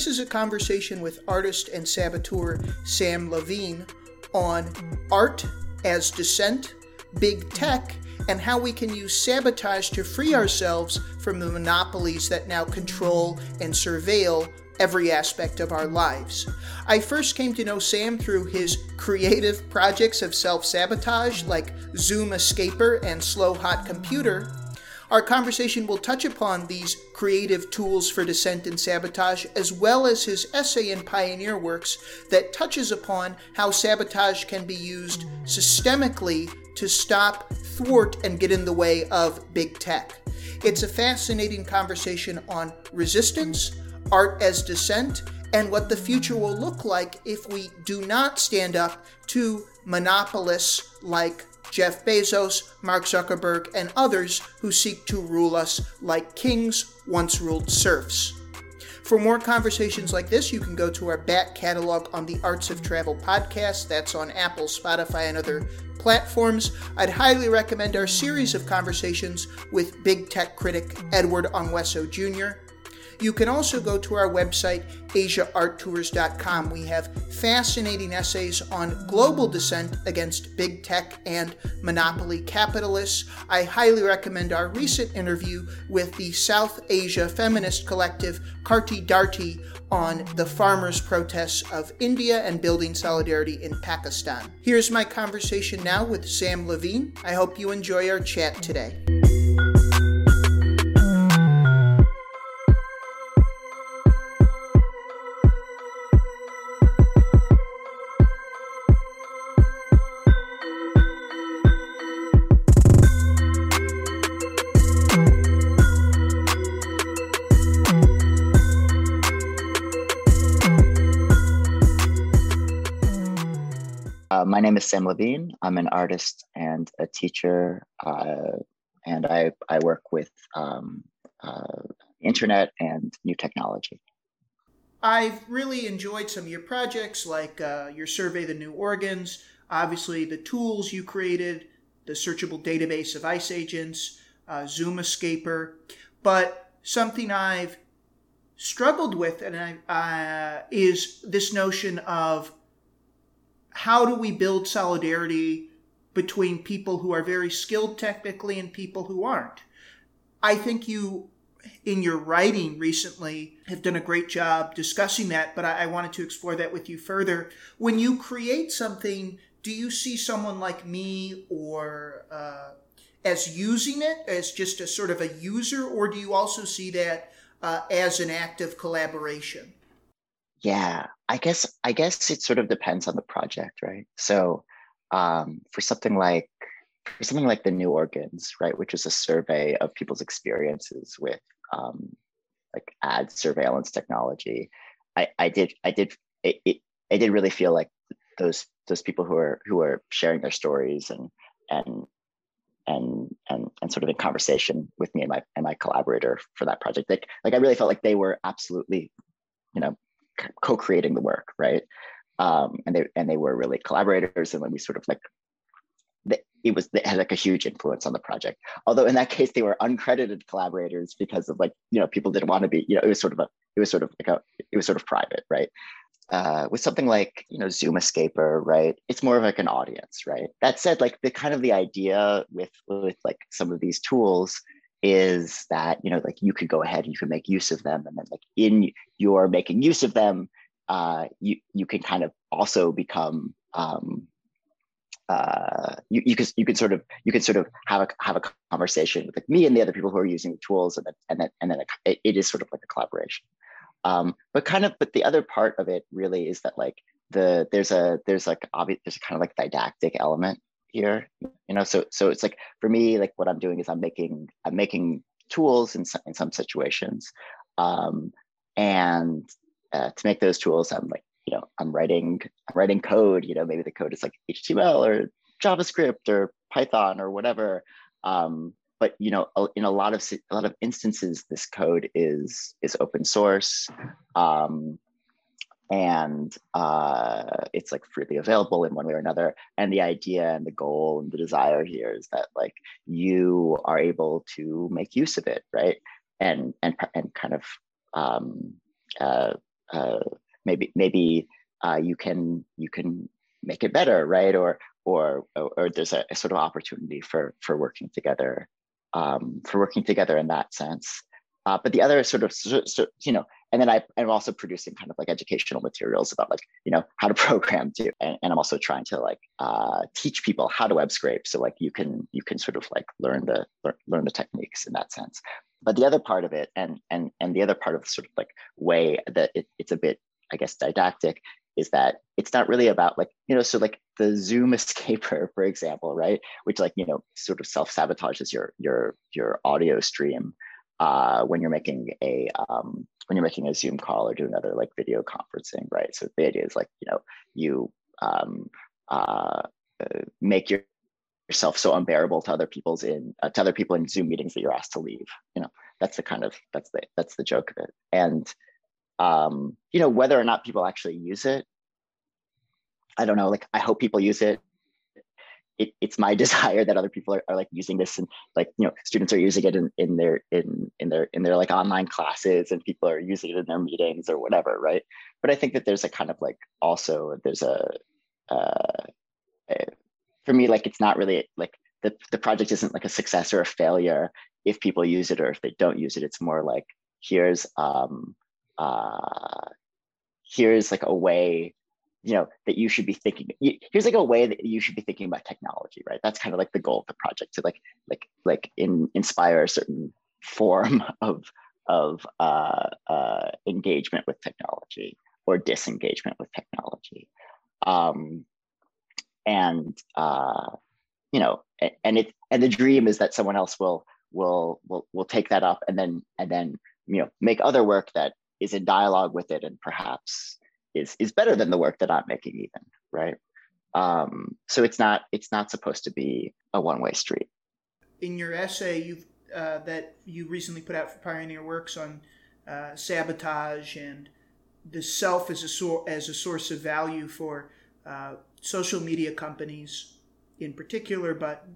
This is a conversation with artist and saboteur Sam Lavigne on art as dissent, big tech, and how we can use sabotage to free ourselves from the monopolies that now control and surveil every aspect of our lives. I first came to know Sam through his creative projects of self sabotage like Zoom Escaper and Slow Hot Computer. Our conversation will touch upon these creative tools for dissent and sabotage, as well as his essay in Pioneer Works that touches upon how sabotage can be used systemically to stop, thwart, and get in the way of big tech. It's a fascinating conversation on resistance, art as dissent, and what the future will look like if we do not stand up to monopolists like Jeff Bezos, Mark Zuckerberg, and others who seek to rule us like kings once ruled serfs. For more conversations like this, you can go to our back catalog on the Arts of Travel podcast. That's on Apple, Spotify, and other platforms. I'd highly recommend our series of conversations with big tech critic Edward Ongweso Jr. You can also go to our website, asiaarttours.com. We have fascinating essays on global dissent against big tech and monopoly capitalists. I highly recommend our recent interview with the South Asia feminist collective Karti Darti on the farmers' protests of India and building solidarity in Pakistan. Here's my conversation now with Sam Lavigne. I hope you enjoy our chat today. My name is Sam Lavigne. I'm an artist and a teacher, uh, and I, I work with um, uh, internet and new technology. I've really enjoyed some of your projects, like uh, your survey, the new organs, obviously the tools you created, the searchable database of ICE agents, uh, Zoom Escaper, but something I've struggled with and I, uh, is this notion of how do we build solidarity between people who are very skilled technically and people who aren't? I think you, in your writing recently, have done a great job discussing that, but I, I wanted to explore that with you further. When you create something, do you see someone like me or uh, as using it as just a sort of a user, or do you also see that uh, as an act of collaboration? Yeah, I guess I guess it sort of depends on the project, right? So um, for something like for something like the new organs, right, which is a survey of people's experiences with um, like ad surveillance technology, I, I did I did it, it I did really feel like those those people who are who are sharing their stories and and and and and sort of in conversation with me and my and my collaborator for that project like like i really felt like they were absolutely you know co-creating the work, right? Um, and they and they were really collaborators, and when we sort of like it was it had like a huge influence on the project. Although in that case they were uncredited collaborators because of like you know people didn't want to be you know it was sort of a it was sort of like a it was sort of private, right? Uh, with something like you know Zoom Escaper, right? It's more of like an audience, right? That said, like the kind of the idea with with like some of these tools is that you know like you could go ahead and you can make use of them. And then like in your making use of them uh, you you can kind of also become um, uh, you, you can you can sort of you can sort of have a have a conversation with like me and the other people who are using the tools and then and then and then it, it is sort of like a collaboration. Um, but kind of but the other part of it really is that like the there's a there's like obvious there's kind of like didactic element here you know so so it's like for me like what i'm doing is i'm making i'm making tools in some, in some situations um, and uh, to make those tools i'm like you know i'm writing i'm writing code you know maybe the code is like html or javascript or python or whatever um, but you know in a lot of a lot of instances this code is is open source um, and uh, it's like freely available in one way or another and the idea and the goal and the desire here is that like you are able to make use of it right and and and kind of um, uh, uh, maybe maybe uh, you can you can make it better, right? Or or or there's a, a sort of opportunity for for working together um, for working together in that sense. Uh, but the other sort of, so, so, you know, and then I, am also producing kind of like educational materials about like, you know, how to program too. And, and I'm also trying to like uh, teach people how to web scrape. So like you can, you can sort of like learn the, learn, learn the techniques in that sense. But the other part of it, and, and, and the other part of the sort of like way that it, it's a bit, I guess, didactic is that it's not really about like you know so like the zoom escaper for example right which like you know sort of self sabotages your your your audio stream uh, when you're making a um, when you're making a Zoom call or doing other like video conferencing, right? So the idea is like you know you um, uh, make your, yourself so unbearable to other people's in uh, to other people in Zoom meetings that you're asked to leave. You know that's the kind of that's the that's the joke of it. And um, you know whether or not people actually use it, I don't know. Like I hope people use it it, it's my desire that other people are, are like using this and like you know students are using it in, in their in in their in their like online classes and people are using it in their meetings or whatever right? But i think that there's a kind of like also there's a, uh, a for me like it's not really like the, the project isn't like a success or a failure if people use it or if they don't use it. It's more like here's um uh here's like a way you know that you should be thinking here's like a way that you should be thinking about technology right? That's kind of like the goal of the project to like like like in, inspire a certain form of of uh, uh, engagement with technology or disengagement with technology. Um, and uh, you know and it and the dream is that someone else will will will will take that up and then and then you know make other work that is in dialogue with it and perhaps is is better than the work that I'm making even, right? Um, so it's not it's not supposed to be a one way street. In your essay, you uh, that you recently put out for Pioneer Works on uh, sabotage and the self as a sor- as a source of value for uh, social media companies in particular, but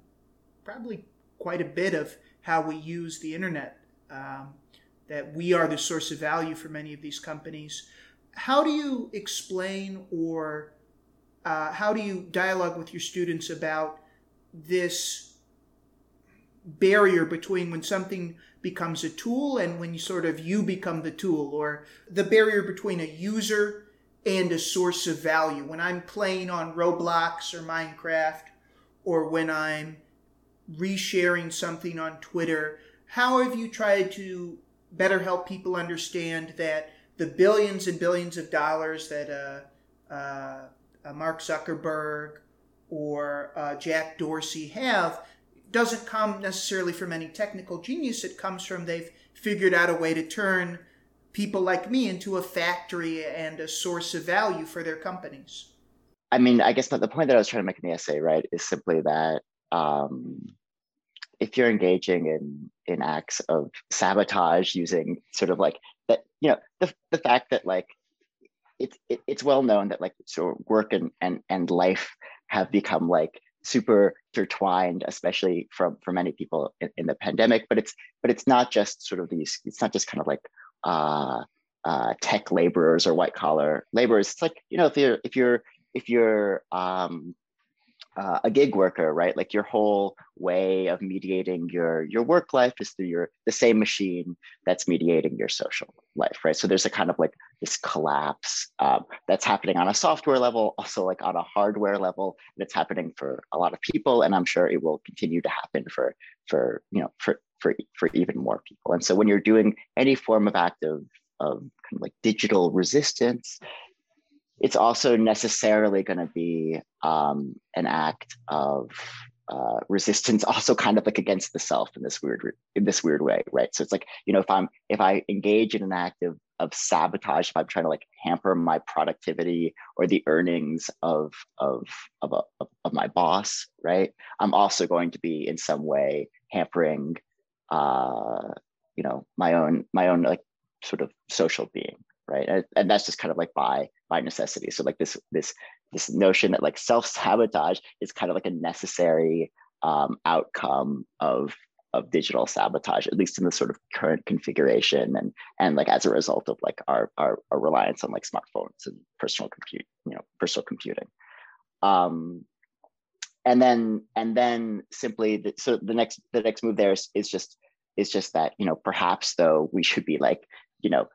probably quite a bit of how we use the internet. Um, that we are the source of value for many of these companies how do you explain or uh, how do you dialogue with your students about this barrier between when something becomes a tool and when you sort of you become the tool or the barrier between a user and a source of value? When i'm playing on roblox or minecraft or when i'm resharing something on twitter how have you tried to better help people understand that the billions and billions of dollars that uh, uh, uh, Mark Zuckerberg or uh, Jack Dorsey have doesn't come necessarily from any technical genius. It comes from they've figured out a way to turn people like me into a factory and a source of value for their companies. I mean, I guess the point that I was trying to make in the essay, right, is simply that um, if you're engaging in in acts of sabotage using sort of like that you know the, the fact that like it's it, it's well known that like so work and and and life have become like super intertwined especially from for many people in, in, the pandemic but it's but it's not just sort of these it's not just kind of like uh, uh, tech laborers or white collar laborers. It's like you know if you're if you're if you're um, uh, a gig worker, right? Like your whole way of mediating your your work life is through your the same machine that's mediating your social life, right? So there's a kind of like this collapse um, that's happening on a software level, also like on a hardware level, and it's happening for a lot of people, and I'm sure it will continue to happen for for you know for for for even more people. And so when you're doing any form of active of kind of like digital resistance, it's also necessarily going to be um, an act of uh, resistance also kind of like against the self in this weird in this weird way right? So it's like you know if i'm if i engage in an act of, of sabotage if i'm trying to like hamper my productivity or the earnings of of of, a, of, of my boss right? I'm also going to be in some way hampering uh you know my own my own like sort of social being right? And, and that's just kind of like by by necessity so like this this this notion that like self-sabotage is kind of like a necessary um, outcome of of digital sabotage, at least in the sort of current configuration, and and like as a result of like our our, our reliance on like smartphones and personal compute, you know, personal computing. Um, and then and then simply the, so the next the next move there is, is just is just that you know perhaps though we should be like you know,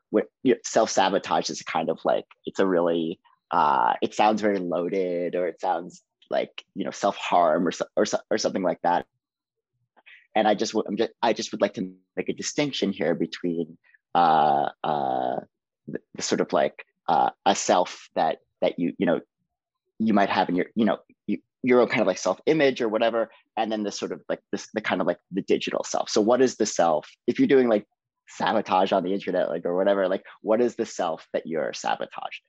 self sabotage is kind of like it's a really uh, it sounds very loaded or it sounds like you know self harm or or or something like that. And I just I'm just I just would like to make a distinction here between uh, uh, the, the sort of like uh, a self that that you you know you might have in your you know you, your own kind of like self image or whatever and then the sort of like this the kind of like the digital self so what is the self if you're doing like sabotage on the internet like or whatever like what is the self that you're sabotaging?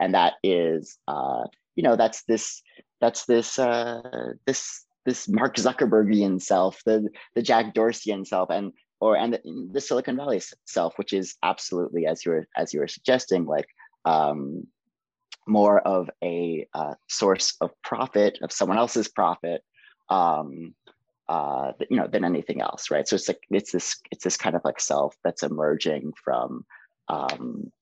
And that is uh you know that's this that's this uh this this mark zuckerbergian self the the jack dorseyan self and or and the, the silicon valley self which is absolutely as you were as you were suggesting like um more of a uh, source of profit of someone else's profit um uh, you know than anything else right? So it's like it's this it's this kind of like self that's emerging from um,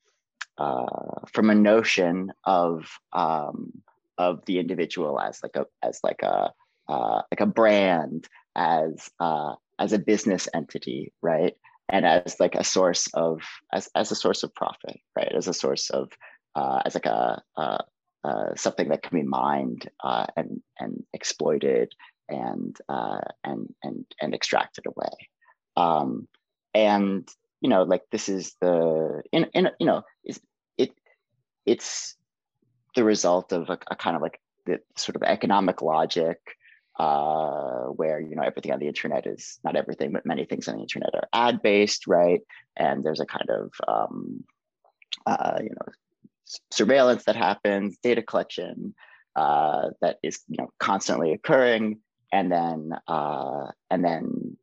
uh, from a notion of um, of the individual as like a as like a uh, like a brand as uh, as a business entity right? And as like a source of as as a source of profit right? As a source of uh, as like a, uh, uh, something that can be mined uh, and and exploited and uh, and and and extracted away. Um, and you know, like this is the in in you know, is it it's the result of a, a, kind of like the sort of economic logic uh, where you know everything on the internet is not everything, but many things on the internet are ad based, right? And there's a kind of um, uh, you know surveillance that happens, data collection uh, that is you know constantly occurring, and then uh, and then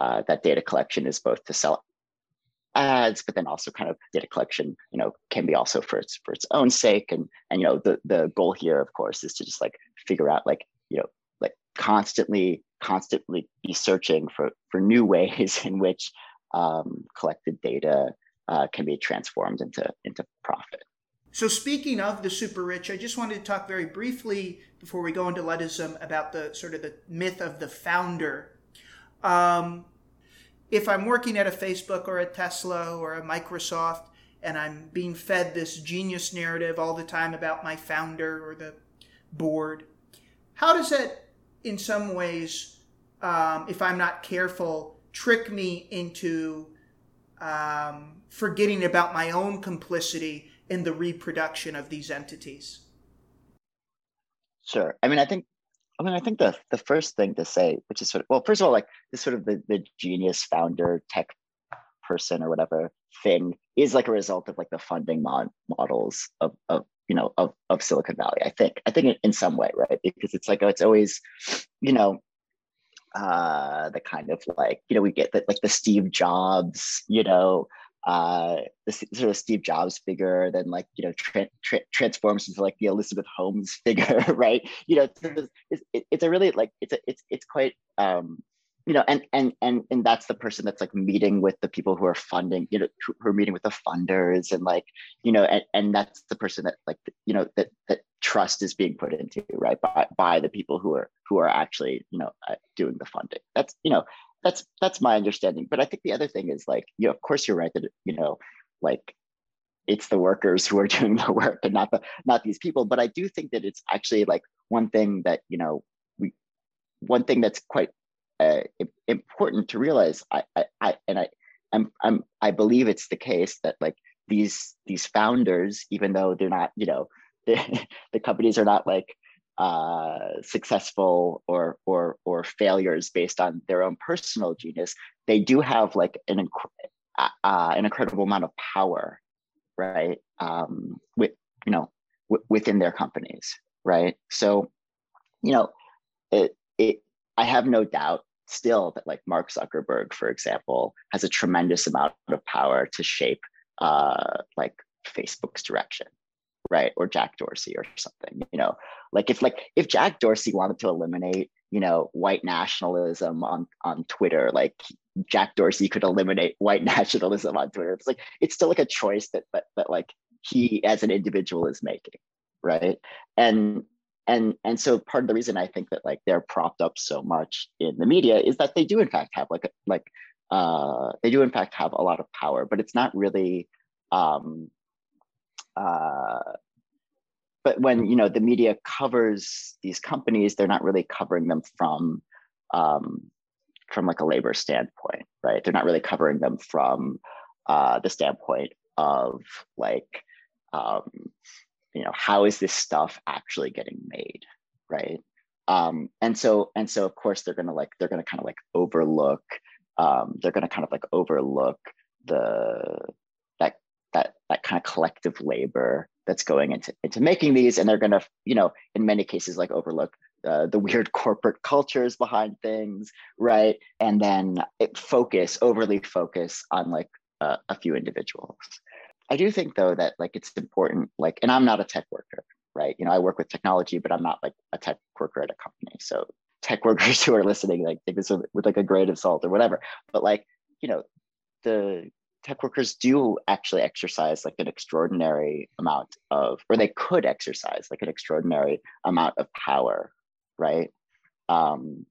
uh, that data collection is both to sell ads, but then also kind of data collection, you know, can be also for its for its own sake. And and you know, the the goal here, of course, is to just like figure out like you know like constantly constantly be searching for for new ways in which um, collected data uh, can be transformed into into profit. So, speaking of the super rich, I just wanted to talk very briefly before we go into Luddism about the sort of the myth of the founder. Um, if I'm working at a Facebook or a Tesla or a Microsoft and I'm being fed this genius narrative all the time about my founder or the board, how does that, in some ways, um, if I'm not careful, trick me into um, forgetting about my own complicity in the reproduction of these entities? Sure. I mean, I think, I mean, I think the the first thing to say, which is sort of, well, first of all, like this sort of the, the genius founder tech person or whatever thing is like a result of like the funding mod- models of, of you know of, of silicon valley i think i think in, some way right because it's like oh, it's always you know uh the kind of like you know we get that like the steve jobs you know uh, the sort of Steve Jobs figure, then like you know tra- tra- transforms into like the Elizabeth Holmes figure, right? You know, it's, it's, it's a really like it's a, it's it's quite um, you know, and and and and that's the person that's like meeting with the people who are funding, you know, who are meeting with the funders, and like you know, and, and that's the person that like you know that that trust is being put into right by by the people who are who are actually you know uh, doing the funding. That's you know that's that's my understanding. But i think the other thing is like you know of course you're right that you know like it's the workers who are doing the work and not the not these people. But i do think that it's actually like one thing that you know we one thing that's quite uh, important to realize I, I i and i i'm i'm i believe it's the case that like these these founders even though they're not you know the, the companies are not like uh, successful or or or failures based on their own personal genius, they do have like an inc- uh, uh, an incredible amount of power, right? Um, with you know w- within their companies, right? So, you know, it it I have no doubt still that like Mark Zuckerberg, for example, has a tremendous amount of power to shape uh, like Facebook's direction, right? Or Jack Dorsey or something, you know, like if like if Jack Dorsey wanted to eliminate you know white nationalism on on twitter like jack dorsey could eliminate white nationalism on twitter. It's like it's still like a choice that that, that like he as an individual is making right? And and and so part of the reason i think that like they're propped up so much in the media is that they do in fact have like like uh they do in fact have a lot of power but it's not really um uh but when you know the media covers these companies they're not really covering them from um, from like a labor standpoint right? They're not really covering them from uh, the standpoint of like um, you know how is this stuff actually getting made right? Um, and so and so of course they're gonna like they're gonna kind of like overlook um, they're gonna kind of like overlook the that that kind of collective labor that's going into into making these and they're going to you know in many cases like overlook uh, the weird corporate cultures behind things right? And then focus overly focus on like uh, a few individuals. I do think though that like it's important like and i'm not a tech worker right? You know i work with technology but i'm not like a tech worker at a company. So tech workers who are listening like take this with like a grain of salt or whatever. But like you know the tech workers do actually exercise like an extraordinary amount of, or they could exercise like an extraordinary amount of power, right? Um,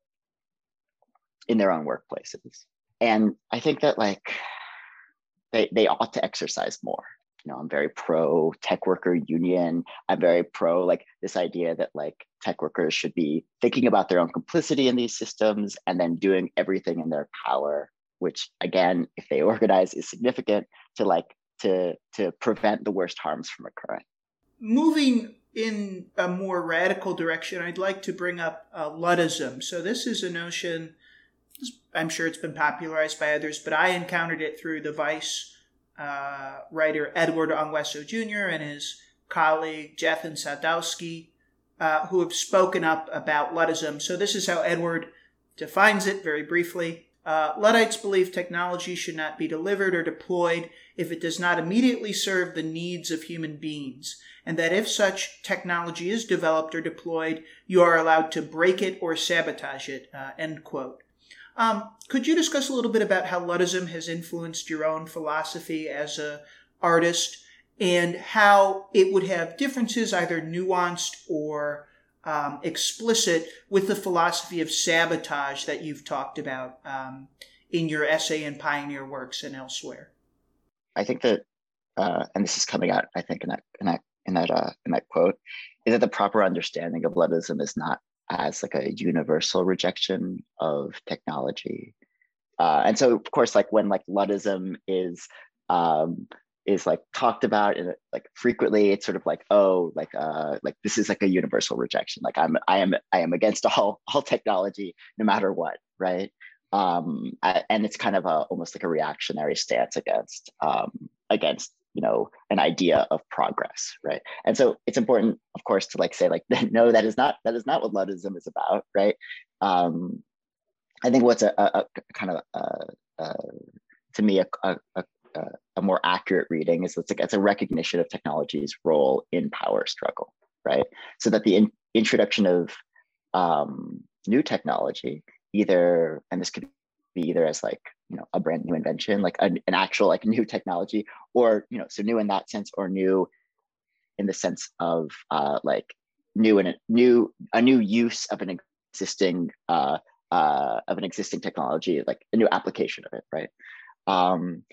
in their own workplaces. And I think that like they, they ought to exercise more. You know, I'm very pro tech worker union. I'm very pro like this idea that like tech workers should be thinking about their own complicity in these systems and then doing everything in their power which again, if they organize, is significant to like to to prevent the worst harms from occurring. Moving in a more radical direction, I'd like to bring up uh, Luddism. So this is a notion. I'm sure it's been popularized by others, but I encountered it through the Vice uh, writer Edward Ongweso Jr. and his colleague Jathan Sadowski, uh, who have spoken up about Luddism. So this is how Edward defines it very briefly. Uh, Luddites believe technology should not be delivered or deployed if it does not immediately serve the needs of human beings, and that if such technology is developed or deployed, you are allowed to break it or sabotage it. Uh, end quote. Um, could you discuss a little bit about how Luddism has influenced your own philosophy as a artist, and how it would have differences, either nuanced or um, explicit with the philosophy of sabotage that you've talked about um, in your essay and pioneer works and elsewhere. I think that, uh, and this is coming out, I think, in that in that in that uh, in that quote, is that the proper understanding of Luddism is not as like a universal rejection of technology. Uh, and so, of course, like when like Luddism is um, is like talked about and like frequently it's sort of like oh like uh like this is like a universal rejection. Like i'm i am i am against all all technology no matter what right? Um and it's kind of a almost like a reactionary stance against um against you know an idea of progress right? And so it's important of course to like say like no that is not that is not what Luddism is about right? Um i think what's a, a, a kind of uh, uh, to me a, a, a more accurate reading is it's like it's a recognition of technology's role in power struggle, right? So that the in, introduction of um, new technology, either and this could be either as like you know a brand new invention, like an, an actual like new technology, or you know so new in that sense, or new in the sense of uh, like new and a new a new use of an existing uh, uh, of an existing technology, like a new application of it, right? Um,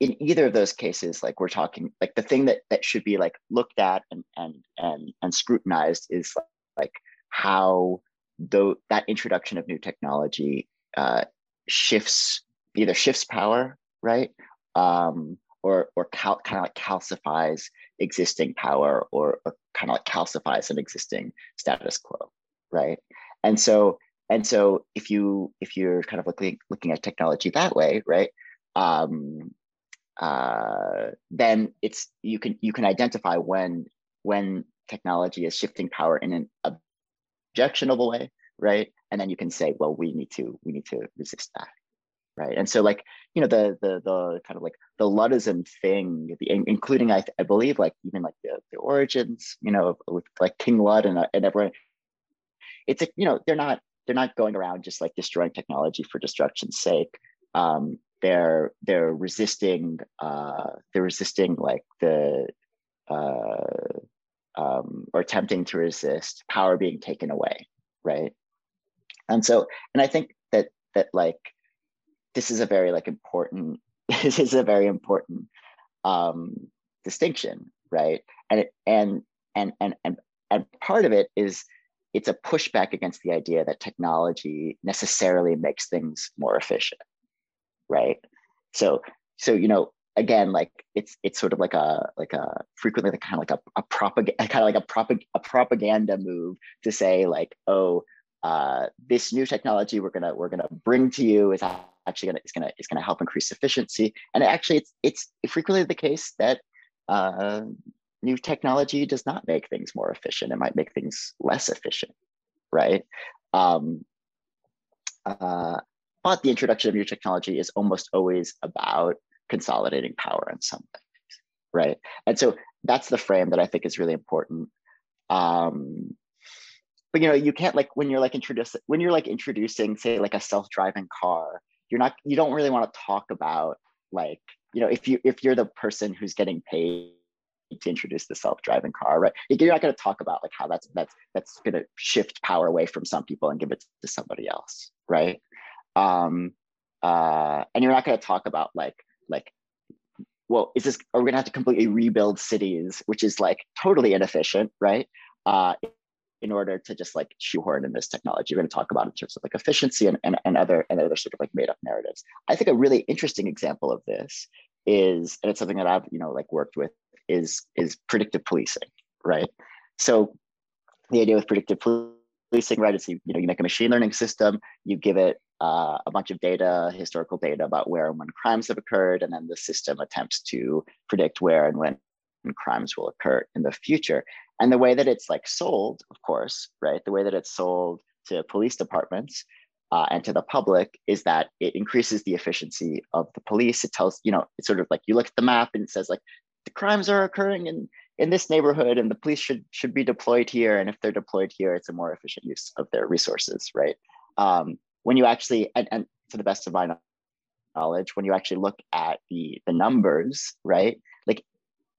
in either of those cases like we're talking like the thing that that should be like looked at and and and and scrutinized is like how though that introduction of new technology uh, shifts either shifts power right? Um, or or cal- kind of like calcifies existing power or, or kind of like calcifies an existing status quo right? And so and so if you if you're kind of looking looking at technology that way right um, uh, then it's you can you can identify when when technology is shifting power in an objectionable way, right? And then you can say, well, we need to we need to resist that, right? And so like you know the the the kind of like the Luddism thing, the, including I, I believe like even like the, the origins, you know, with like King Lud and, and everyone it's a you know they're not they're not going around just like destroying technology for destruction's sake um, they're they're resisting uh, they're resisting like the uh, um, or attempting to resist power being taken away right? And so and i think that that like this is a very like important this is a very important um, distinction right? And it, and and and and and part of it is it's a pushback against the idea that technology necessarily makes things more efficient right? So so you know again like it's it's sort of like a like a frequently like kind of like a, a propaganda kind of like a, propag- a propaganda move to say like oh uh, this new technology we're gonna we're gonna bring to you is actually gonna is gonna is gonna help increase efficiency. And actually it's it's frequently the case that uh, new technology does not make things more efficient. It might make things less efficient right? Um, uh, but the introduction of new technology is almost always about consolidating power in some ways, right? And so that's the frame that I think is really important. Um, but you know, you can't like when you're like introducing when you're like introducing, say, like a self-driving car, you're not you don't really want to talk about like you know if you if you're the person who's getting paid to introduce the self-driving car right you're not going to talk about like how that's that's that's going to shift power away from some people and give it to somebody else right um uh and you're not going to talk about like like well is this are we going to have to completely rebuild cities which is like totally inefficient right? Uh, in order to just like shoehorn in this technology. We're going to talk about in terms of like efficiency and, and, and other and other sort of like made up narratives. I think a really interesting example of this is and it's something that i've you know like worked with is is predictive policing right? So the idea with predictive policing right is you, know you make a machine learning system you give it uh, a bunch of data, historical data about where and when crimes have occurred, and then the system attempts to predict where and when crimes will occur in the future. And the way that it's like sold, of course, right? The way that it's sold to police departments uh, and to the public is that it increases the efficiency of the police. It tells, you know, it's sort of like you look at the map and it says like the crimes are occurring in in this neighborhood and the police should should be deployed here. And if they're deployed here, it's a more efficient use of their resources, right? Um, when you actually, and, and to the best of my knowledge, when you actually look at the the numbers, right? Like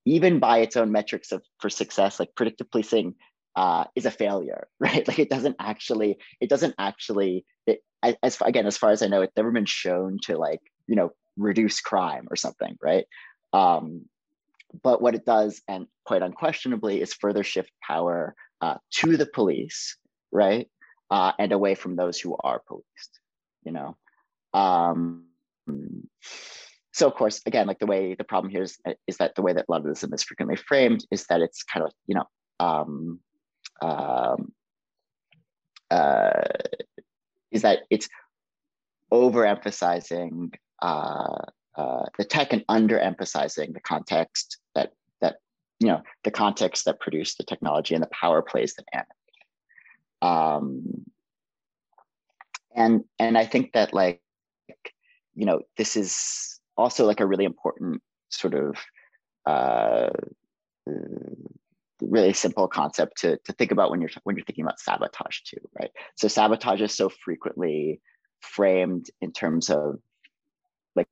even by its own metrics of for success, like predictive policing uh, is a failure, right? Like it doesn't actually, it doesn't actually, it, as again, as far as I know, it's never been shown to like, you know, reduce crime or something, right? Um, but what it does, and quite unquestionably, is further shift power uh, to the police, right? uh, and away from those who are policed you know um, so of course again like the way the problem here is, is that the way that Luddism is frequently framed is that it's kind of you know um, um, uh, is that it's overemphasizing uh, uh, the tech and underemphasizing the context that that you know the context that produced the technology and the power plays that animate um, and and i think that like you know this is also like a really important sort of uh, really simple concept to, to think about when you're when you're thinking about sabotage too right? So sabotage is so frequently framed in terms of like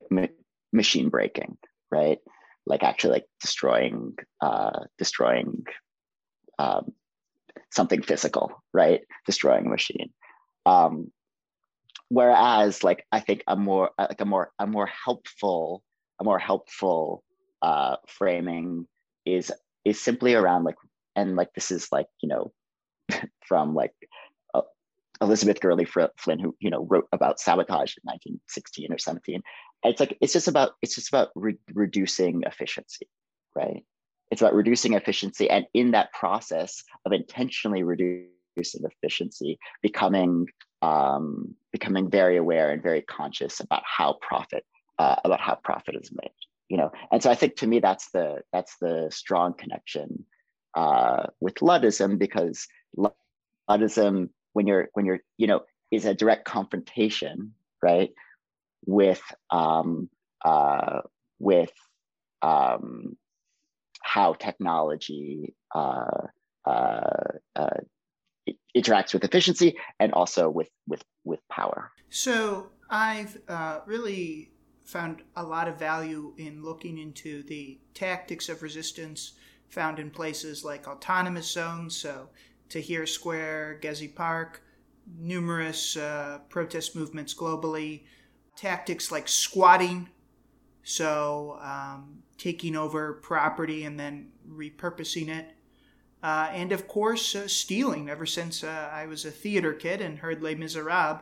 machine breaking right like actually like destroying uh destroying um, something physical, right? Destroying a machine. Um, whereas, like I think a more like a more a more helpful a more helpful uh, framing is is simply around like and like this is like you know from like uh, Elizabeth Gurley Flynn who you know wrote about sabotage in 1916 or 17. It's like it's just about it's just about re- reducing efficiency, right? It's about reducing efficiency. And in that process of intentionally reducing efficiency, becoming um, becoming very aware and very conscious about how profit uh, about how profit is made. You know, and so I think to me that's the that's the strong connection uh, with Luddism because Luddism, when you're when you're you know, is a direct confrontation, right, with um, uh, with um, how technology uh, uh, uh, interacts with efficiency and also with with with power. So I've uh, really found a lot of value in looking into the tactics of resistance found in places like autonomous zones, so Tahrir Square, Gezi Park, numerous uh, protest movements globally, tactics like squatting, so um, taking over property and then repurposing it. Uh, and of course, uh, stealing. Ever since uh, I was a theater kid and heard Les Miserables,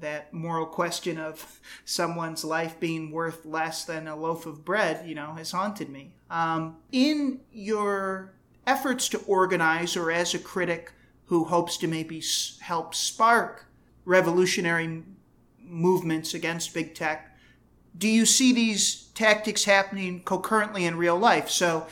that moral question of someone's life being worth less than a loaf of bread, you know, has haunted me. Um, in your efforts to organize, or as a critic who hopes to maybe help spark revolutionary movements against big tech, do you see these tactics happening concurrently in real life? So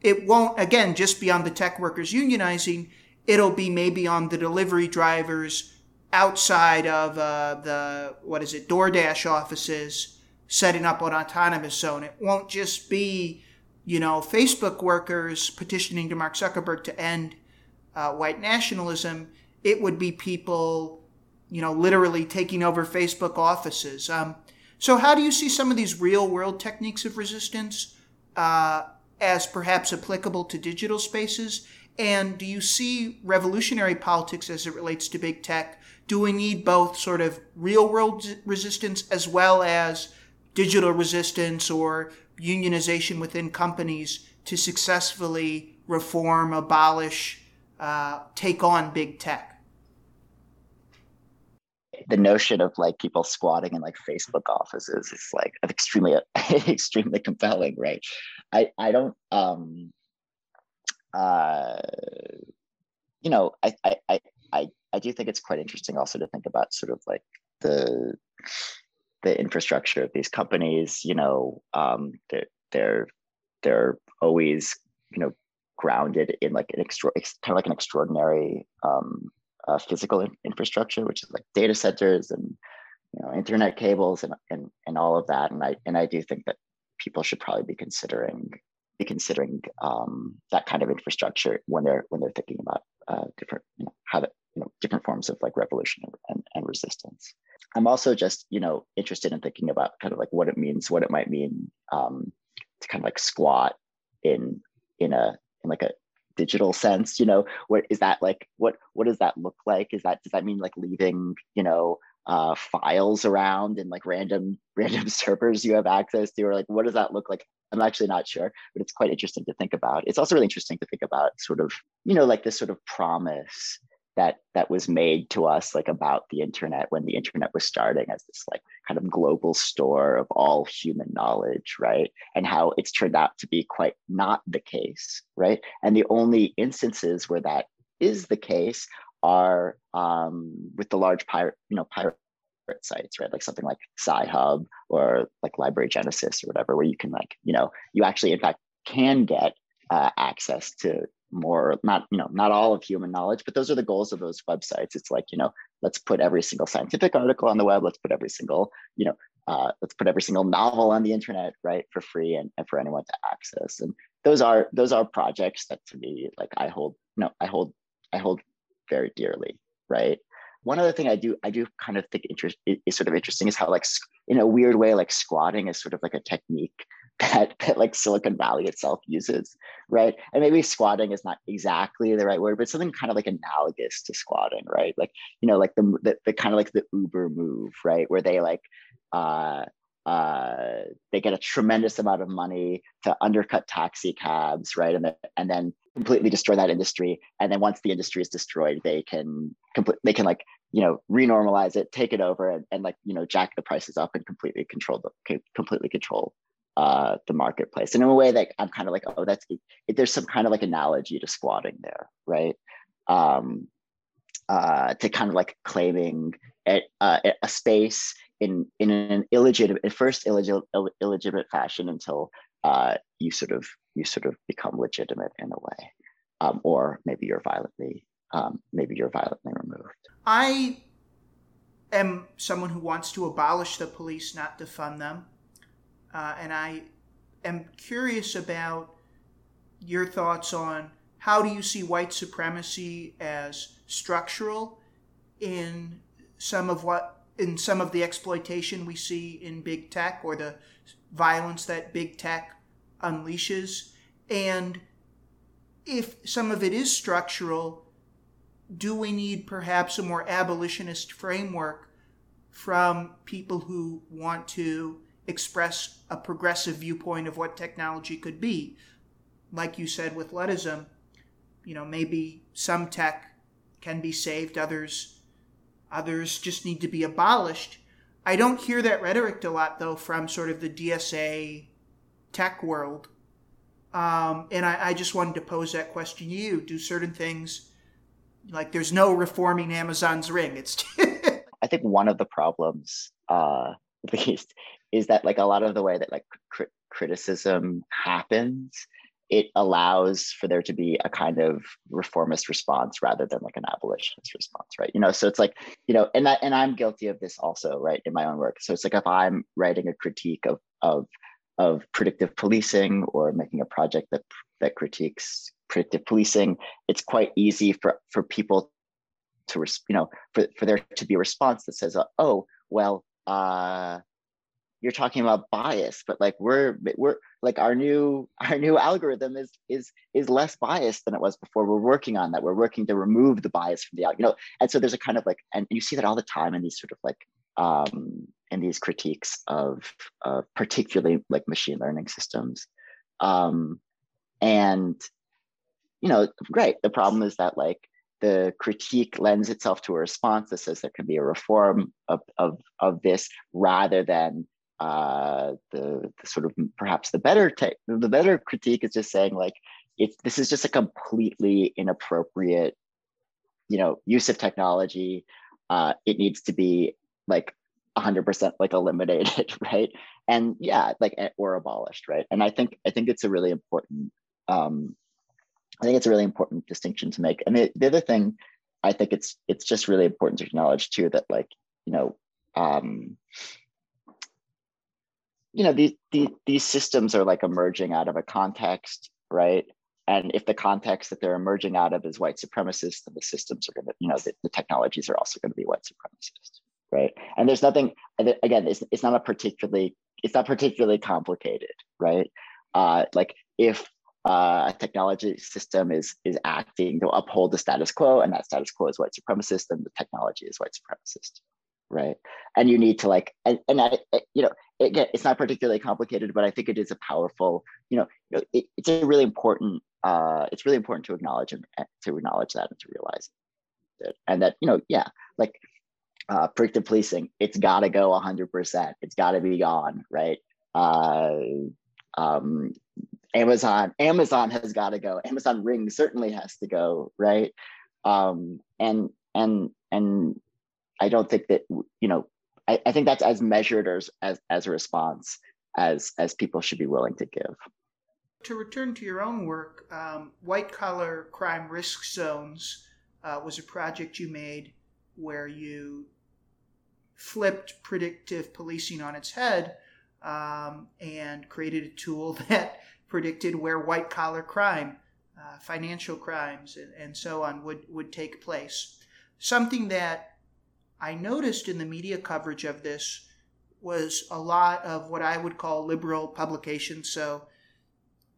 it won't, again, just be on the tech workers unionizing, it'll be maybe on the delivery drivers outside of uh, the, what is it, DoorDash offices setting up an autonomous zone. It won't just be, you know, Facebook workers petitioning to Mark Zuckerberg to end uh, white nationalism. It would be people, you know, literally taking over Facebook offices. Um, so, how do you see some of these real world techniques of resistance uh, as perhaps applicable to digital spaces? And do you see revolutionary politics as it relates to big tech? Do we need both sort of real world resistance as well as digital resistance or unionization within companies to successfully reform, abolish, uh, take on big tech? The notion of like people squatting in like Facebook offices is like extremely extremely compelling, right? I I don't um uh you know I I I I do think it's quite interesting also to think about sort of like the the infrastructure of these companies. You know, um, they're they're they're always you know grounded in like an extra kind of like an extraordinary um, uh, physical in- infrastructure, which is like data centers and you know internet cables and, and and all of that. And I and I do think that people should probably be considering be considering um, that kind of infrastructure when they're when they're thinking about uh, different you know how to you know different forms of like revolution and, and resistance. I'm also just you know interested in thinking about kind of like what it means, what it might mean um, to kind of like squat in in a in like a digital sense you know what is that like what what does that look like? Is that does that mean like leaving you know uh, files around and like random random servers you have access to? Or like what does that look like? I'm actually not sure but it's quite interesting to think about. It's also really interesting to think about sort of you know like this sort of promise that that was made to us like about the internet when the internet was starting as this like kind of global store of all human knowledge right? And how it's turned out to be quite not the case right? And the only instances where that is the case are um, with the large pirate you know pirate sites right? Like something like sci-hub or like library genesis or whatever where you can like you know you actually in fact can get uh, access to more not you know not all of human knowledge but those are the goals of those websites. It's like you know let's put every single scientific article on the web. Let's put every single you know uh, let's put every single novel on the internet right for free and, and for anyone to access. And those are those are projects that to me like i hold no i hold i hold very dearly right one other thing i do i do kind of think interest is sort of interesting is how like in a weird way like squatting is sort of like a technique that, that like Silicon Valley itself uses, right? And maybe squatting is not exactly the right word, but something kind of like analogous to squatting, right? Like, you know, like the, the, the kind of like the Uber move, right? Where they like, uh, uh, they get a tremendous amount of money to undercut taxi cabs, right? And, the, and then completely destroy that industry. And then once the industry is destroyed, they can complete, they can like, you know, renormalize it, take it over and, and like, you know, jack the prices up and completely control the, completely control uh, the marketplace. And in a way that I'm kind of like, oh, that's there's some kind of like analogy to squatting there, right? Um, uh, to kind of like claiming a, uh, a space in in an illegitimate, at first illegitimate, illegitimate fashion until uh, you sort of you sort of become legitimate in a way, um, or maybe you're violently um, maybe you're violently removed. I am someone who wants to abolish the police, not defund them uh, and I am curious about your thoughts on how do you see white supremacy as structural in some of what in some of the exploitation we see in big tech or the violence that big tech unleashes. And if some of it is structural do we need perhaps a more abolitionist framework from people who want to express a progressive viewpoint of what technology could be? Like you said with Luddism you know maybe some tech can be saved others others just need to be abolished. I don't hear that rhetoric a lot though from sort of the dsa tech world. Um, and I, I just wanted to pose that question to you. Do certain things like there's no reforming amazon's ring. It's i think one of the problems uh, at least is that like a lot of the way that like cr- criticism happens it allows for there to be a kind of reformist response rather than like an abolitionist response right? You know so it's like you know and that and i'm guilty of this also right in my own work. So it's like if i'm writing a critique of of of predictive policing or making a project that that critiques predictive policing it's quite easy for for people to you know for, for there to be a response that says oh well uh you're talking about bias but like we're we're like our new our new algorithm is is is less biased than it was before. We're working on that. We're working to remove the bias from the you know and so there's a kind of like and you see that all the time in these sort of like um in these critiques of uh, particularly like machine learning systems. Um and you know great. The problem is that like the critique lends itself to a response that says there can be a reform of, of, of this rather than uh, the, the, sort of perhaps the better te- the better critique is just saying like it's this is just a completely inappropriate you know use of technology. Uh, it needs to be like 100% like eliminated right? And yeah like or abolished right? And i think i think it's a really important um i think it's a really important distinction to make. And the, the other thing i think it's it's just really important to acknowledge too that like you know um you know these, these these systems are like emerging out of a context right? And if the context that they're emerging out of is white supremacist then the systems are going to you know the, the technologies are also going to be white supremacist right? And there's nothing again it's, it's not a particularly it's not particularly complicated right? Uh, like if uh, a technology system is is acting to uphold the status quo and that status quo is white supremacist then the technology is white supremacist right? And you need to like and, and I, you know again it's not particularly complicated but i think it is a powerful you know, it, it's a really important uh it's really important to acknowledge and to acknowledge that and to realize it and that you know yeah like uh predictive policing it's got to go 100% it's got to be gone right? Uh um amazon amazon has got to go. Amazon ring certainly has to go right? Um and and and I don't think that you know. I, I think that's as measured as, as as a response as as people should be willing to give. To return to your own work, um, white collar crime risk zones uh, was a project you made where you flipped predictive policing on its head um, and created a tool that predicted where white collar crime, uh, financial crimes, and, and, so on would, would take place. Something that I noticed in the media coverage of this was a lot of what I would call liberal publications. So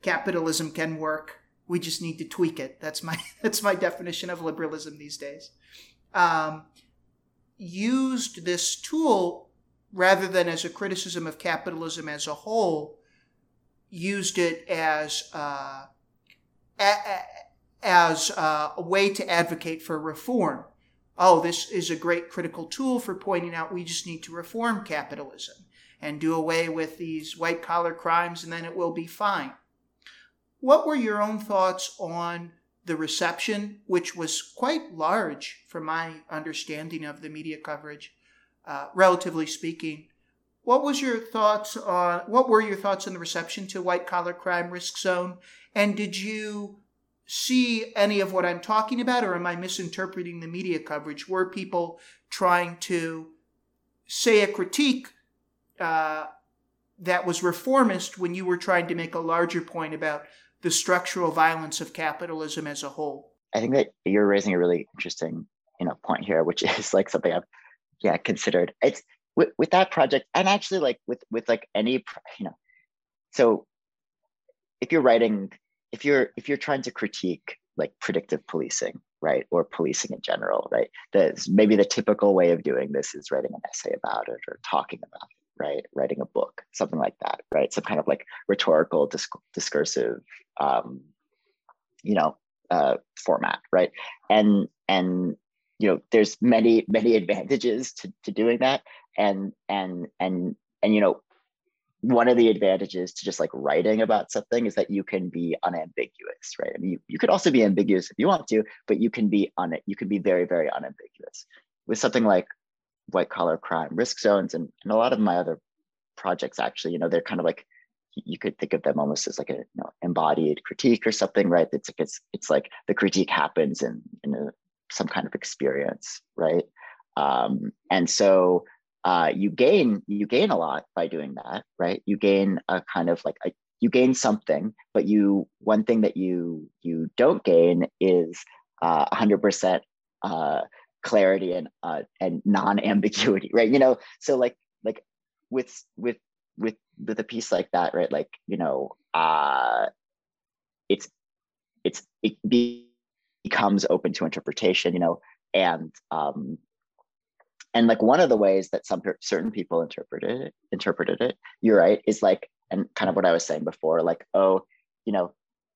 capitalism can work. We just need to tweak it. That's my that's my definition of liberalism these days. Um, used this tool rather than as a criticism of capitalism as a whole. Used it as uh, a, as uh, a way to advocate for reform oh, this is a great critical tool for pointing out we just need to reform capitalism and do away with these white collar crimes and then it will be fine. What were your own thoughts on the reception, which was quite large from my understanding of the media coverage, uh, relatively speaking? What was your thoughts on what were your thoughts on the reception to white collar crime risk zone? And did you see any of what I'm talking about, or am I misinterpreting the media coverage? Were people trying to say a critique uh, that was reformist when you were trying to make a larger point about the structural violence of capitalism as a whole. I think that you're raising a really interesting, you know, point here, which is like something I've yeah considered. It's with, with that project, and actually like with with like any you know, so if you're writing, if you're if you're trying to critique like predictive policing, right, or policing in general, right, the maybe the typical way of doing this is writing an essay about it or talking about it right? Writing a book, something like that, right? Some kind of like rhetorical, disc- discursive, um, you know, uh, format, right? And and you know, there's many many advantages to, to doing that, and and and and you know, one of the advantages to just like writing about something is that you can be unambiguous, right? I mean, you, you could also be ambiguous if you want to, but you can be on it. You can be very very unambiguous with something like white collar crime risk zones and, and a lot of my other projects actually you know they're kind of like you could think of them almost as like a you know, embodied critique or something right it's like it's it's like the critique happens in in a, some kind of experience right um, and so uh, you gain you gain a lot by doing that right? You gain a kind of like a, you gain something but you one thing that you you don't gain is uh, 100% uh, clarity and uh, and non-ambiguity right? You know so like like with with with with a piece like that right? Like you know uh it's it's it be, becomes open to interpretation you know? And um and like one of the ways that some certain people interpreted it interpreted it you're right is like and kind of what i was saying before like oh you know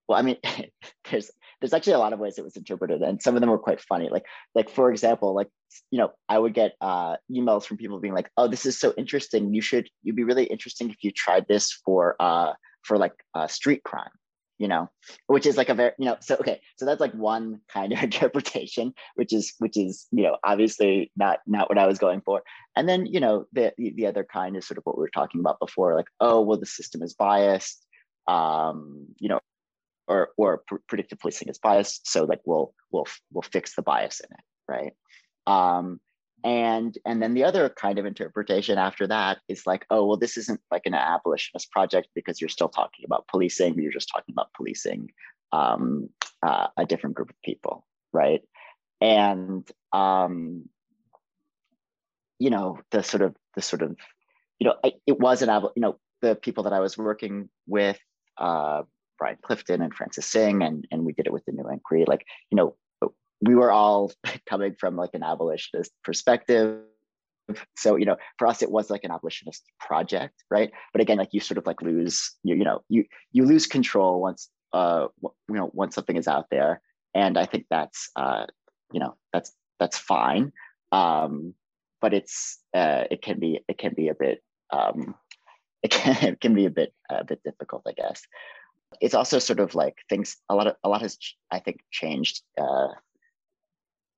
well i mean there's there's actually a lot of ways it was interpreted and some of them were quite funny like like for example like you know i would get uh, emails from people being like oh this is so interesting. You should you'd be really interesting if you tried this for uh for like uh, street crime you know which is like a very you know so okay so that's like one kind of interpretation which is which is you know obviously not not what i was going for. And then you know the the other kind is sort of what we were talking about before like oh well the system is biased um you know or or pr- predictive policing is biased so like we'll we'll we'll fix the bias in it right? Um and and then the other kind of interpretation after that is like oh well this isn't like an abolitionist project because you're still talking about policing you're just talking about policing um, uh, a different group of people right and um, you know the sort of the sort of you know it was an you know the people that i was working with uh, Brian Clifton and Francis Tseng and and we did it with the New Inquiry. Like you know, we were all coming from like an abolitionist perspective. So you know, for us, it was like an abolitionist project, right? But again, like you sort of like lose you you know you you lose control once uh you know once something is out there, and I think that's uh you know that's that's fine. Um, but it's uh, it can be it can be a bit um, it can, it can be a bit a bit difficult, I guess it's also sort of like things a lot of a lot has I think changed uh,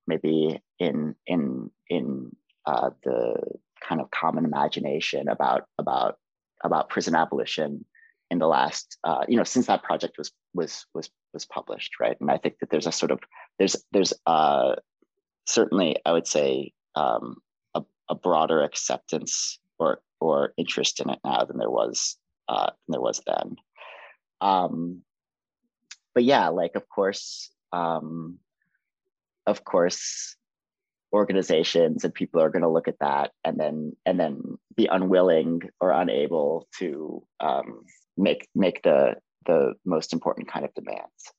maybe in in in uh, the kind of common imagination about about about prison abolition in the last uh, you know since that project was was was was published right? And I think that there's a sort of there's there's uh, certainly I would say um, a, a broader acceptance or or interest in it now than there was uh, than there was then. Um but yeah like of course um of course organizations and people are going to look at that and then and then be unwilling or unable to um, make make the the most important kind of demands.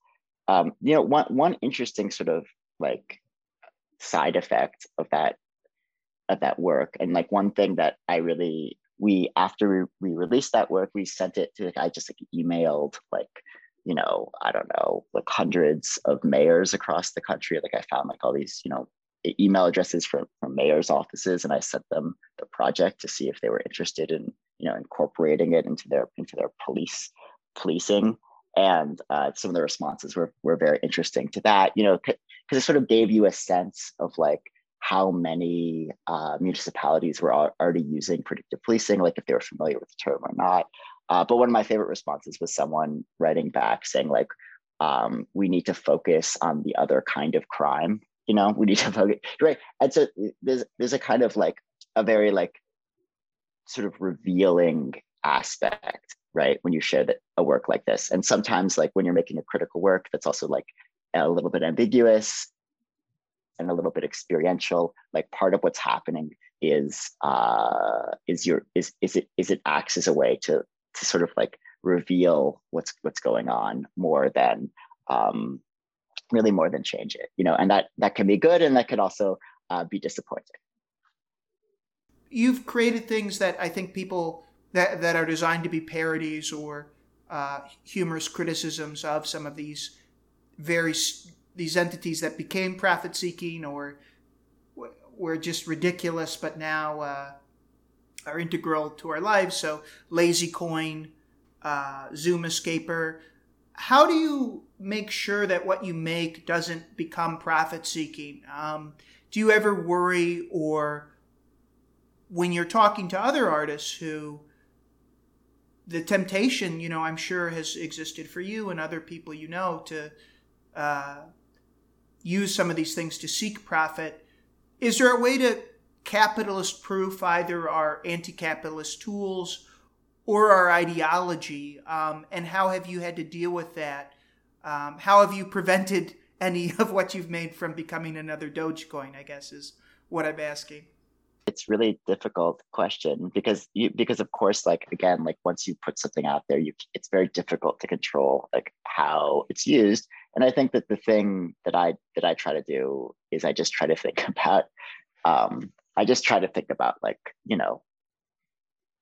Um, you know one one interesting sort of like side effect of that of that work and like one thing that i really we after we released that work we sent it to i just like emailed like you know i don't know like hundreds of mayors across the country like i found like all these you know email addresses from, from mayors offices and i sent them the project to see if they were interested in you know incorporating it into their into their police policing and uh, some of the responses were, were very interesting to that you know because it sort of gave you a sense of like how many uh, municipalities were already using predictive policing, like if they were familiar with the term or not. Uh, but one of my favorite responses was someone writing back saying like, um, we need to focus on the other kind of crime. You know, we need to focus right. And so there's there's a kind of like a very like sort of revealing aspect right? When you share that a work like this, and sometimes like when you're making a critical work, that's also like a little bit ambiguous and a little bit experiential. Like part of what's happening is uh, is your is is it is it acts as a way to to sort of like reveal what's what's going on more than um, really more than change it. You know, and that that can be good and that could also uh, be disappointing. You've created things that I think people that that are designed to be parodies or uh, humorous criticisms of some of these very these entities that became profit seeking or were just ridiculous, but now uh, are integral to our lives. So Lazy Coin, uh, Zoom Escaper. How do you make sure that what you make doesn't become profit seeking? Um, do you ever worry or when you're talking to other artists who the temptation, you know, I'm sure has existed for you and other people you know to uh, use some of these things to seek profit. Is there a way to capitalist proof either our anti capitalist tools or our ideology? Um, and how have you had to deal with that? Um, how have you prevented any of what you've made from becoming another Dogecoin? I guess is what I'm asking. It's really difficult question because you because of course like again like once you put something out there you it's very difficult to control like how it's used and I think that the thing that I that I try to do is I just try to think about um, I just try to think about like you know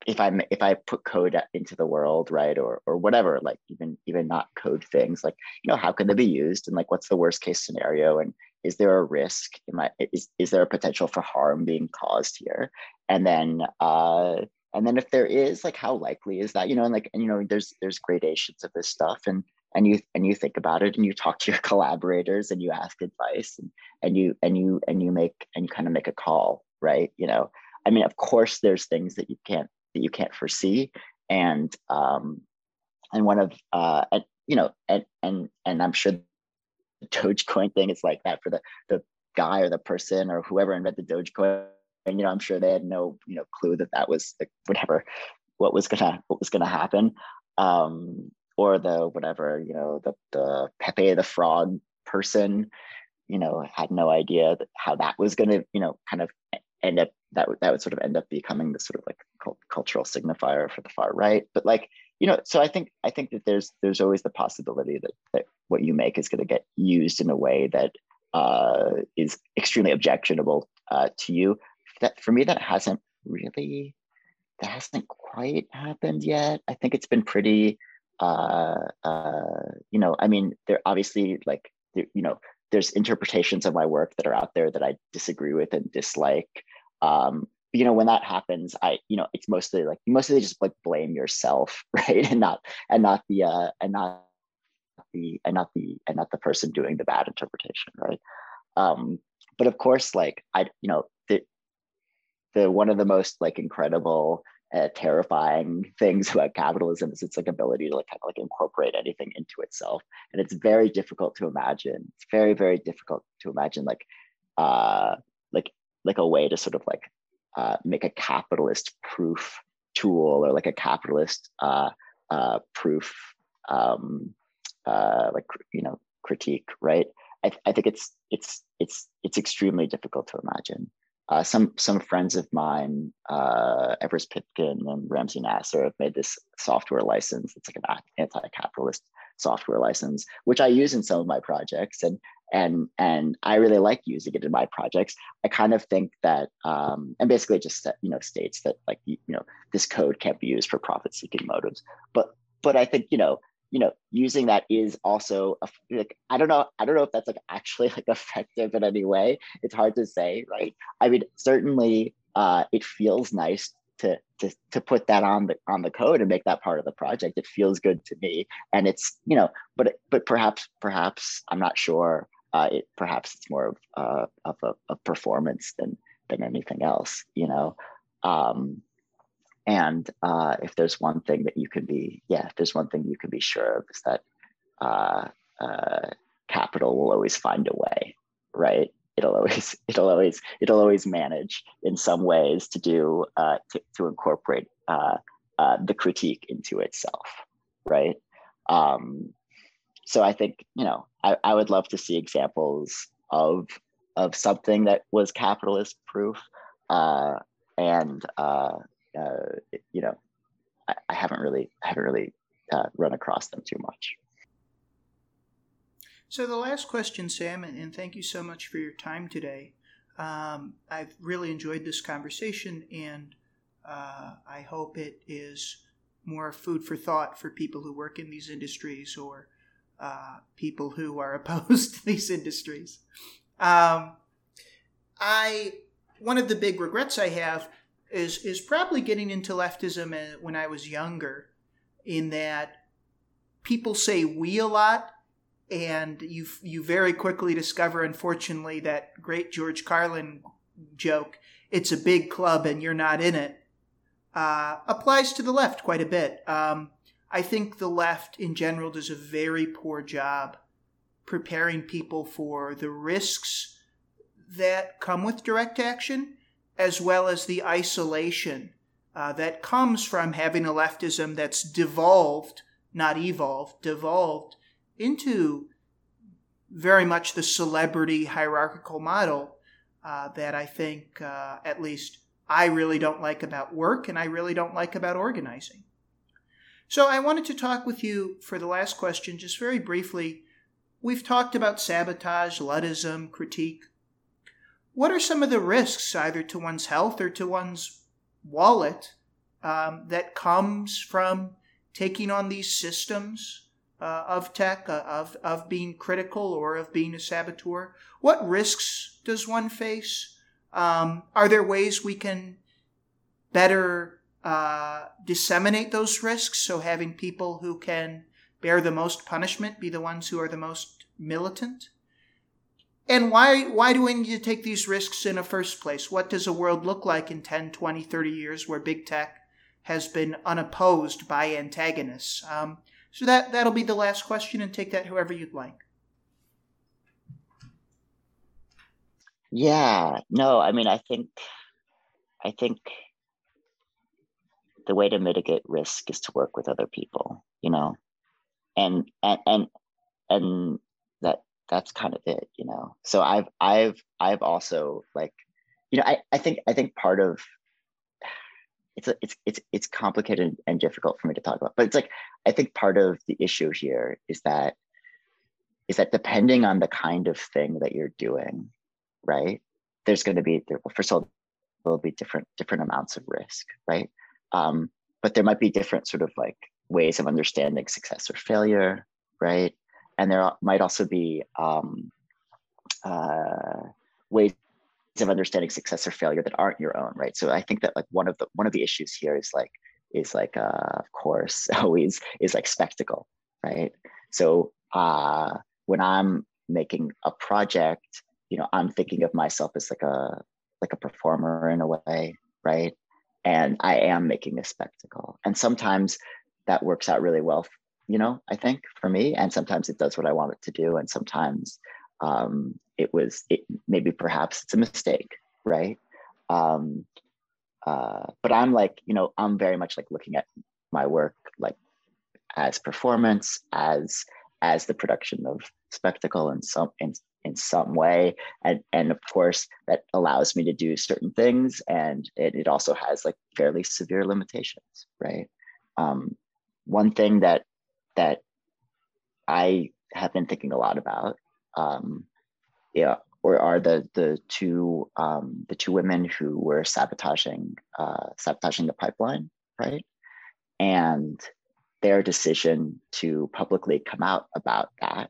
if I if I put code into the world right or or whatever like even even not code things like you know how can they be used and like what's the worst case scenario and is there a risk? In my is is there a potential for harm being caused here? And then uh and then if there is like how likely is that you know and like and you know there's there's gradations of this stuff and and you and you think about it and you talk to your collaborators and you ask advice and, and you and you and you make and you kind of make a call right? You know i mean of course there's things that you can't that you can't foresee. And um and one of uh and you know and and and i'm sure the dogecoin thing is like that for the the guy or the person or whoever invented dogecoin. And you know i'm sure they had no you know clue that that was like, whatever what was gonna what was gonna happen. Um or the whatever you know the the Pepe the Frog person, you know, had no idea how that was to you know kind of end up that would that would sort of end up becoming the sort of like cult- cultural signifier for the far right. But like you know, so I think I think that there's there's always the possibility that that what you make is going to get used in a way that uh, is extremely objectionable uh, to you. That for me, that hasn't really that hasn't quite happened yet. I think it's been pretty uh, uh, you know, I mean, there obviously like, you know, there's interpretations of my work that are out there that I disagree with and dislike. Um, you know, when that happens, I, you know, it's mostly like mostly just like blame yourself, right, and not and not the uh, and not the and not the and not the person doing the bad interpretation, right? Um, but of course, like I, you know, the the one of the most like incredible uh, terrifying things about capitalism is its like ability to like kind of like incorporate anything into itself. And it's very difficult to imagine it's very very difficult to imagine like uh like like a way to sort of like uh, make a capitalist proof tool or like a capitalist uh, uh, proof um, uh, like you know critique right? I, I think it's it's it's it's extremely difficult to imagine uh, some some friends of mine, uh, Everest Pipkin and Ramsey Nasser, have made this software license. It's like an anti-capitalist software license, which I use in some of my projects, and and and I really like using it in my projects. I kind of think that, um, and basically just you know states that like you, you know this code can't be used for profit-seeking motives. But but I think you know you know using that is also a, like i don't know i don't know if that's like actually like effective in any way. It's hard to say right? I mean certainly uh, it feels nice to, to to put that on the on the code and make that part of the project. It feels good to me. And it's you know but but perhaps perhaps i'm not sure uh, it perhaps it's more of uh, of a of performance than than anything else you know? Um and uh, if there's one thing that you can be, yeah, if there's one thing you can be sure of is that uh, uh, capital will always find a way, right? It'll always, it'll always, it'll always manage in some ways to do uh, to, to incorporate uh, uh, the critique into itself, right? Um, so I think you know I, I would love to see examples of of something that was capitalist proof, uh, and uh, you know I, I, haven't really haven't really uh, run across them too much. So the last question, Sam, and thank you so much for your time today. Um, I've really enjoyed this conversation, and uh, I hope it is more food for thought for people who work in these industries or uh, people who are opposed to these industries. Um, I one of the big regrets I have is is probably getting into leftism when I was younger, in that people say we a lot, and you you very quickly discover, unfortunately, that great George Carlin joke, "It's a big club and you're not in it," uh, applies to the left quite a bit. Um, I think the left in general does a very poor job preparing people for the risks that come with direct action, as well as the isolation uh, that comes from having a leftism that's devolved, not evolved, devolved into very much the celebrity hierarchical model uh, that I think, uh, at least, I really don't like about work and I really don't like about organizing. So I wanted to talk with you for the last question, just very briefly. We've talked about sabotage, Luddism, critique. What are some of the risks, either to one's health or to one's wallet, um, that comes from taking on these systems uh, of tech, uh, of, of being critical or of being a saboteur? What risks does one face? Um, are there ways we can better uh, disseminate those risks? So having people who can bear the most punishment be the ones who are the most militant? And why, why do we need to take these risks in the first place? What does a world look like in 10, 20, 30 years where big tech has been unopposed by antagonists? Um, so that, that'll be the last question and take that however you'd like. Yeah, no, I mean, I think, I think the way to mitigate risk is to work with other people, you know, and and and and that that's kind of it, you know. So I've I've I've also like, you know, I I think I think part of it's it's it's it's complicated and difficult for me to talk about, but it's like I think part of the issue here is that is that depending on the kind of thing that you're doing right? There's going to be first of all, there'll be different different amounts of risk, right? Um, but there might be different sort of like ways of understanding success or failure, right? And there might also be um, uh, ways of understanding success or failure that aren't your own, right? So I think that like one of the one of the issues here is like is like uh, of course always is like spectacle, right? So uh, when I'm making a project you know i'm thinking of myself as like a like a performer in a way right and i am making a spectacle and sometimes that works out really well you know i think for me and sometimes it does what i want it to do and sometimes um, it was it maybe perhaps it's a mistake right? Um, uh, but i'm like you know i'm very much like looking at my work like as performance as as the production of spectacle in some in, in some way. And and of course that allows me to do certain things and it, it also has like fairly severe limitations right? Um, one thing that that i have been thinking a lot about um, yeah or are the the two um, the two women who were sabotaging uh, sabotaging the pipeline right? And their decision to publicly come out about that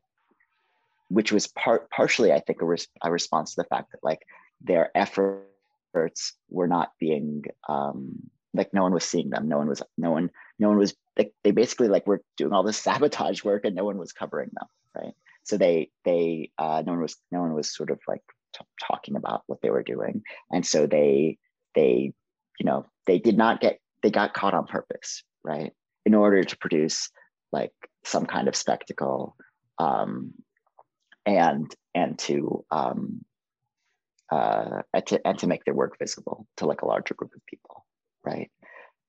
which was part partially i think a, res- a response to the fact that like their efforts were not being um like no one was seeing them. No one was no one no one was like they basically like were doing all this sabotage work and no one was covering them right? So they they uh no one was no one was sort of like t- talking about what they were doing. And so they they you know they did not get they got caught on purpose right? In order to produce like some kind of spectacle um, and and to um, uh, and to and to make their work visible to like a larger group of people, right?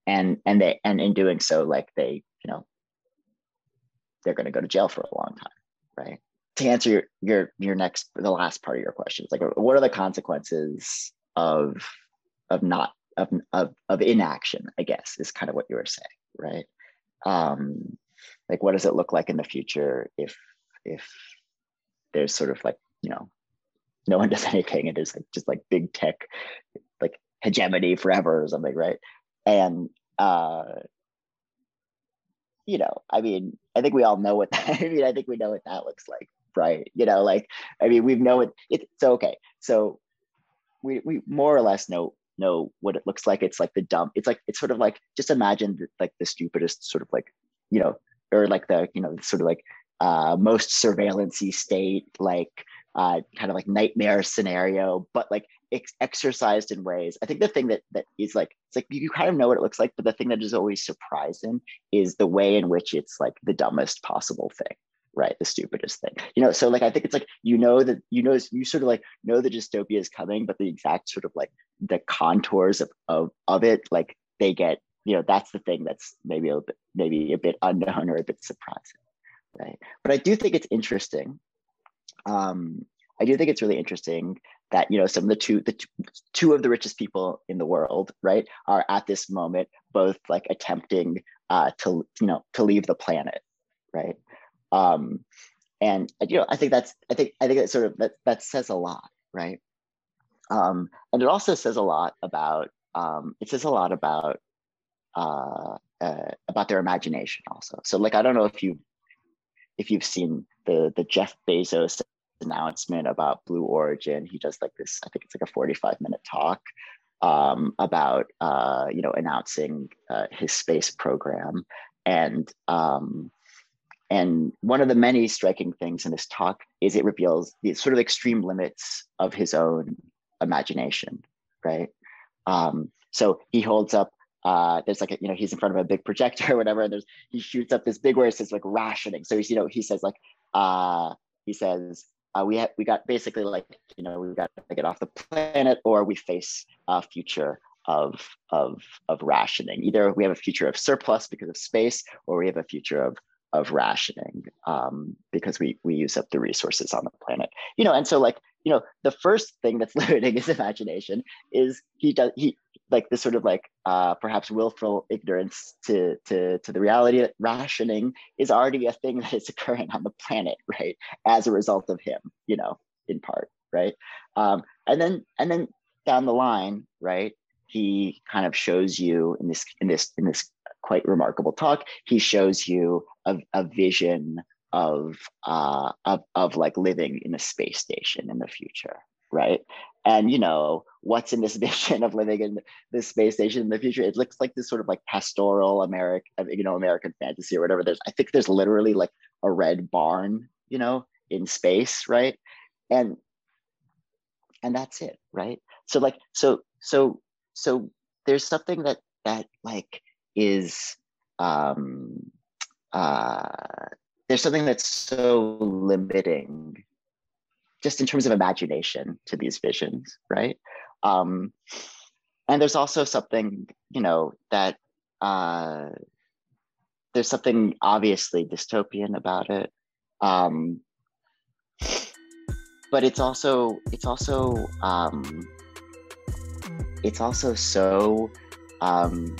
And and they and in doing so like they you know they're going to go to jail for a long time right? To answer your your your next the last part of your question like what are the consequences of of not of, of of inaction i guess is kind of what you were saying right? Um like what does it look like in the future if if there's sort of like you know no one does anything and it's like just like big tech like hegemony forever or something right and uh you know i mean i think we all know what that, i mean i think we know what that looks like right? You know like i mean we know it it's okay. So we we more or less know know what it looks like. It's like the dumb it's like it's sort of like just imagine like the stupidest sort of like you know or like the you know sort of like uh most surveillancey state like uh kind of like nightmare scenario but like ex- exercised in ways. I think the thing that that is like it's like you kind of know what it looks like but the thing that is always surprising is the way in which it's like the dumbest possible thing right? The stupidest thing. You know so like i think it's like you know that you know you sort of like know the dystopia is coming but the exact sort of like the contours of of, of it like they get you know that's the thing that's maybe a bit maybe a bit unknown or a bit surprising right? But i do think it's interesting. Um i do think it's really interesting that you know some of the two the two of the richest people in the world right are at this moment both like attempting uh to you know to leave the planet right? Um and you know i think that's i think i think that sort of that that says a lot right? Um and it also says a lot about um it says a lot about uh, uh about their imagination also. So like i don't know if you if you've seen the the jeff bezos announcement about blue origin he does like this i think it's like a 45 minute talk um, about uh, you know announcing uh, his space program and um, and one of the many striking things in this talk is it reveals the sort of extreme limits of his own imagination, right? Um, so he holds up, uh, there's like, a, you know, he's in front of a big projector or whatever, and there's, he shoots up this big where it says like rationing. So he's, you know, he says like, uh, he says, uh, we have, we got basically like, you know, we've got to get off the planet or we face a future of, of, of rationing. Either we have a future of surplus because of space, or we have a future of of rationing um, because we we use up the resources on the planet you know and so like you know the first thing that's limiting his imagination is he does he like this sort of like uh, perhaps willful ignorance to to to the reality that rationing is already a thing that is occurring on the planet right as a result of him you know in part right um, and then and then down the line right he kind of shows you in this in this in this quite remarkable talk. He shows you a, a vision of, uh, of of like living in a space station in the future, right? And you know what's in this vision of living in this space station in the future? It looks like this sort of like pastoral American, you know, American fantasy or whatever. There's, I think there's literally like a red barn, you know, in space, right? And and that's it, right? So like, so so so there's something that that like is um, uh, there's something that's so limiting just in terms of imagination to these visions right? Um, and there's also something you know that uh, there's something obviously dystopian about it. Um, but it's also it's also um, it's also so um,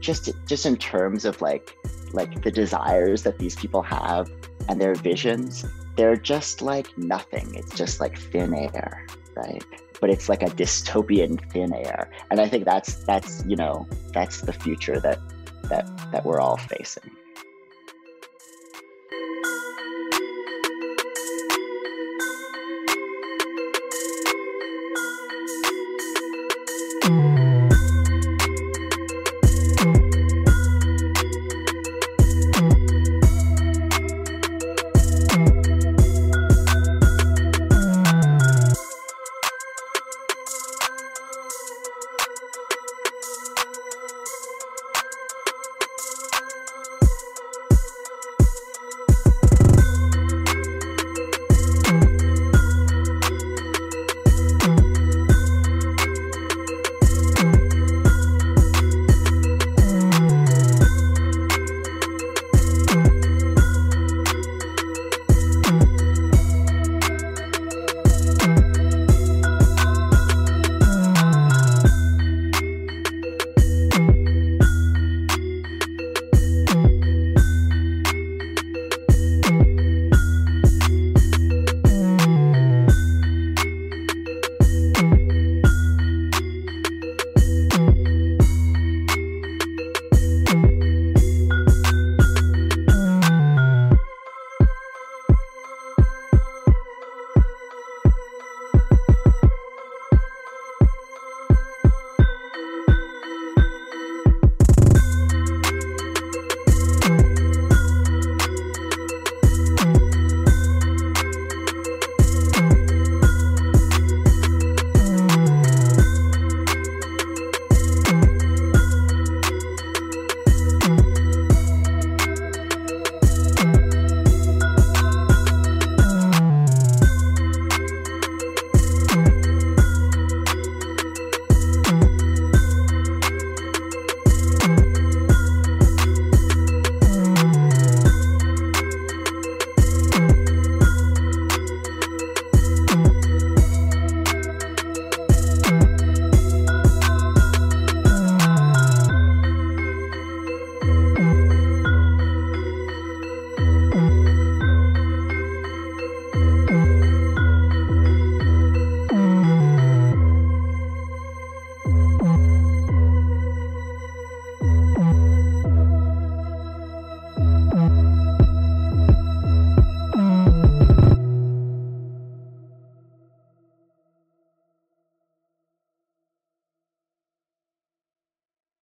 just just in terms of like like the desires that these people have and their visions, they're just like nothing. It's just like thin air, right? But it's like a dystopian thin air. And I think that's that's, you know, that's the future that that that we're all facing. Mm.